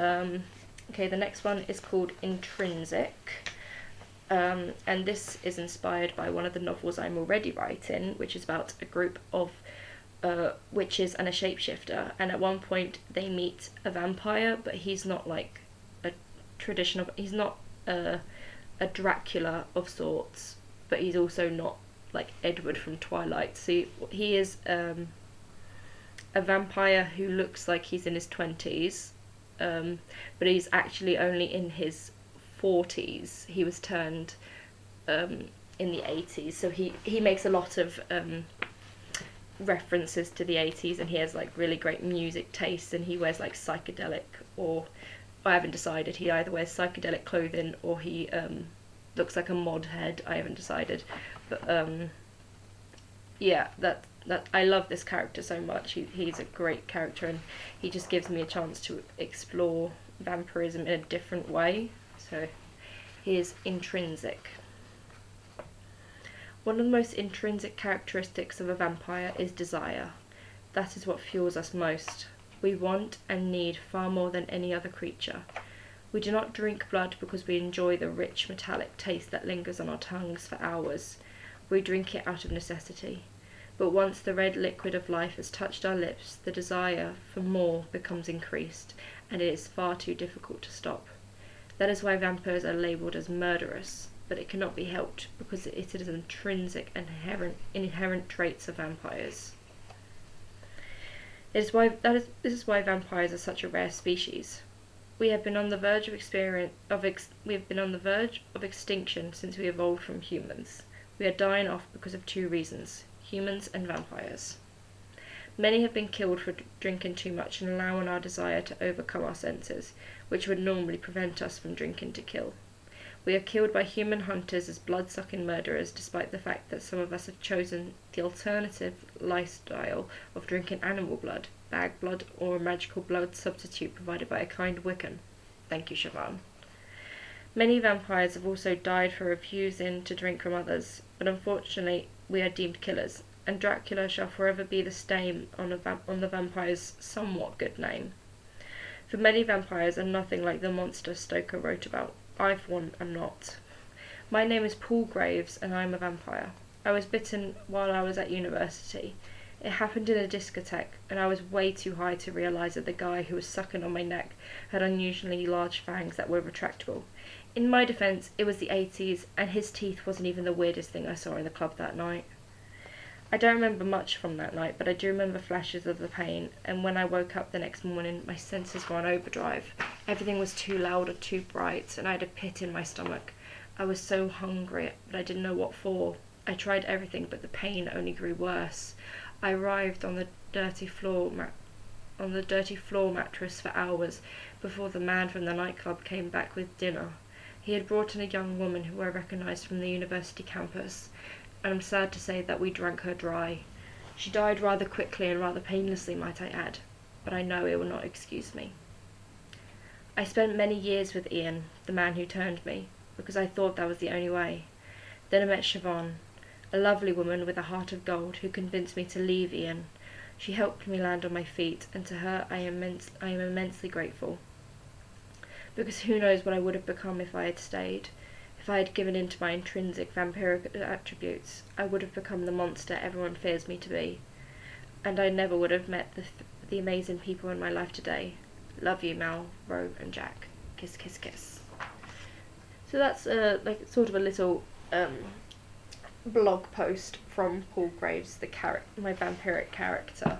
Um, okay, the next one is called Intrinsic. Um, and this is inspired by one of the novels I'm already writing, which is about a group of uh, witches and a shapeshifter. And at one point, they meet a vampire, but he's not like a traditional. He's not a, a Dracula of sorts, but he's also not like Edward from Twilight. So he is um, a vampire who looks like he's in his twenties, um, but he's actually only in his 40s. He was turned um, in the 80s, so he, he makes a lot of um, references to the 80s and he has like really great music taste and he wears like psychedelic or I haven't decided. He either wears psychedelic clothing or he um, looks like a mod head. I haven't decided, but um, yeah, that that I love this character so much. He, he's a great character and he just gives me a chance to explore vampirism in a different way. So he is intrinsic. One of the most intrinsic characteristics of a vampire is desire. That is what fuels us most. We want and need far more than any other creature. We do not drink blood because we enjoy the rich metallic taste that lingers on our tongues for hours. We drink it out of necessity. But once the red liquid of life has touched our lips, the desire for more becomes increased, and it is far too difficult to stop. That is why vampires are labelled as murderous, but it cannot be helped because it is intrinsic and inherent, inherent traits of vampires. It is why that is this is why vampires are such a rare species. We have been on the verge of experience of ex, we have been on the verge of extinction since we evolved from humans. We are dying off because of two reasons: humans and vampires. Many have been killed for drinking too much and allowing our desire to overcome our senses, which would normally prevent us from drinking to kill. We are killed by human hunters as blood sucking murderers, despite the fact that some of us have chosen the alternative lifestyle of drinking animal blood, bag blood, or a magical blood substitute provided by a kind Wiccan. Thank you, Siobhan. Many vampires have also died for refusing to drink from others, but unfortunately, we are deemed killers, and Dracula shall forever be the stain on, va- on the vampire's somewhat good name. For many vampires are nothing like the monster Stoker wrote about. I, for one, am not. My name is Paul Graves, and I am a vampire. I was bitten while I was at university. It happened in a discotheque, and I was way too high to realise that the guy who was sucking on my neck had unusually large fangs that were retractable. In my defence, it was the 80s, and his teeth wasn't even the weirdest thing I saw in the club that night. I don't remember much from that night, but I do remember flashes of the pain, and when I woke up the next morning, my senses were on overdrive. Everything was too loud or too bright, and I had a pit in my stomach. I was so hungry, but I didn't know what for. I tried everything, but the pain only grew worse. I writhed on the dirty floor mat- on the dirty floor mattress for hours before the man from the nightclub came back with dinner. He had brought in a young woman who I recognized from the university campus and I'm sad to say that we drank her dry. She died rather quickly and rather painlessly, might I add, but I know it will not excuse me. I spent many years with Ian, the man who turned me, because I thought that was the only way. Then I met Siobhan, a lovely woman with a heart of gold who convinced me to leave Ian. She helped me land on my feet, and to her I immense, I am immensely grateful. Because who knows what I would have become if I had stayed. If I had given in to my intrinsic vampiric attributes, I would have become the monster everyone fears me to be. And I never would have met the, the amazing people in my life today. Love you, Mel, Ro, and Jack. Kiss, kiss, kiss. So that's uh, like sort of a little um, blog post from Paul Graves, the char- my vampiric character.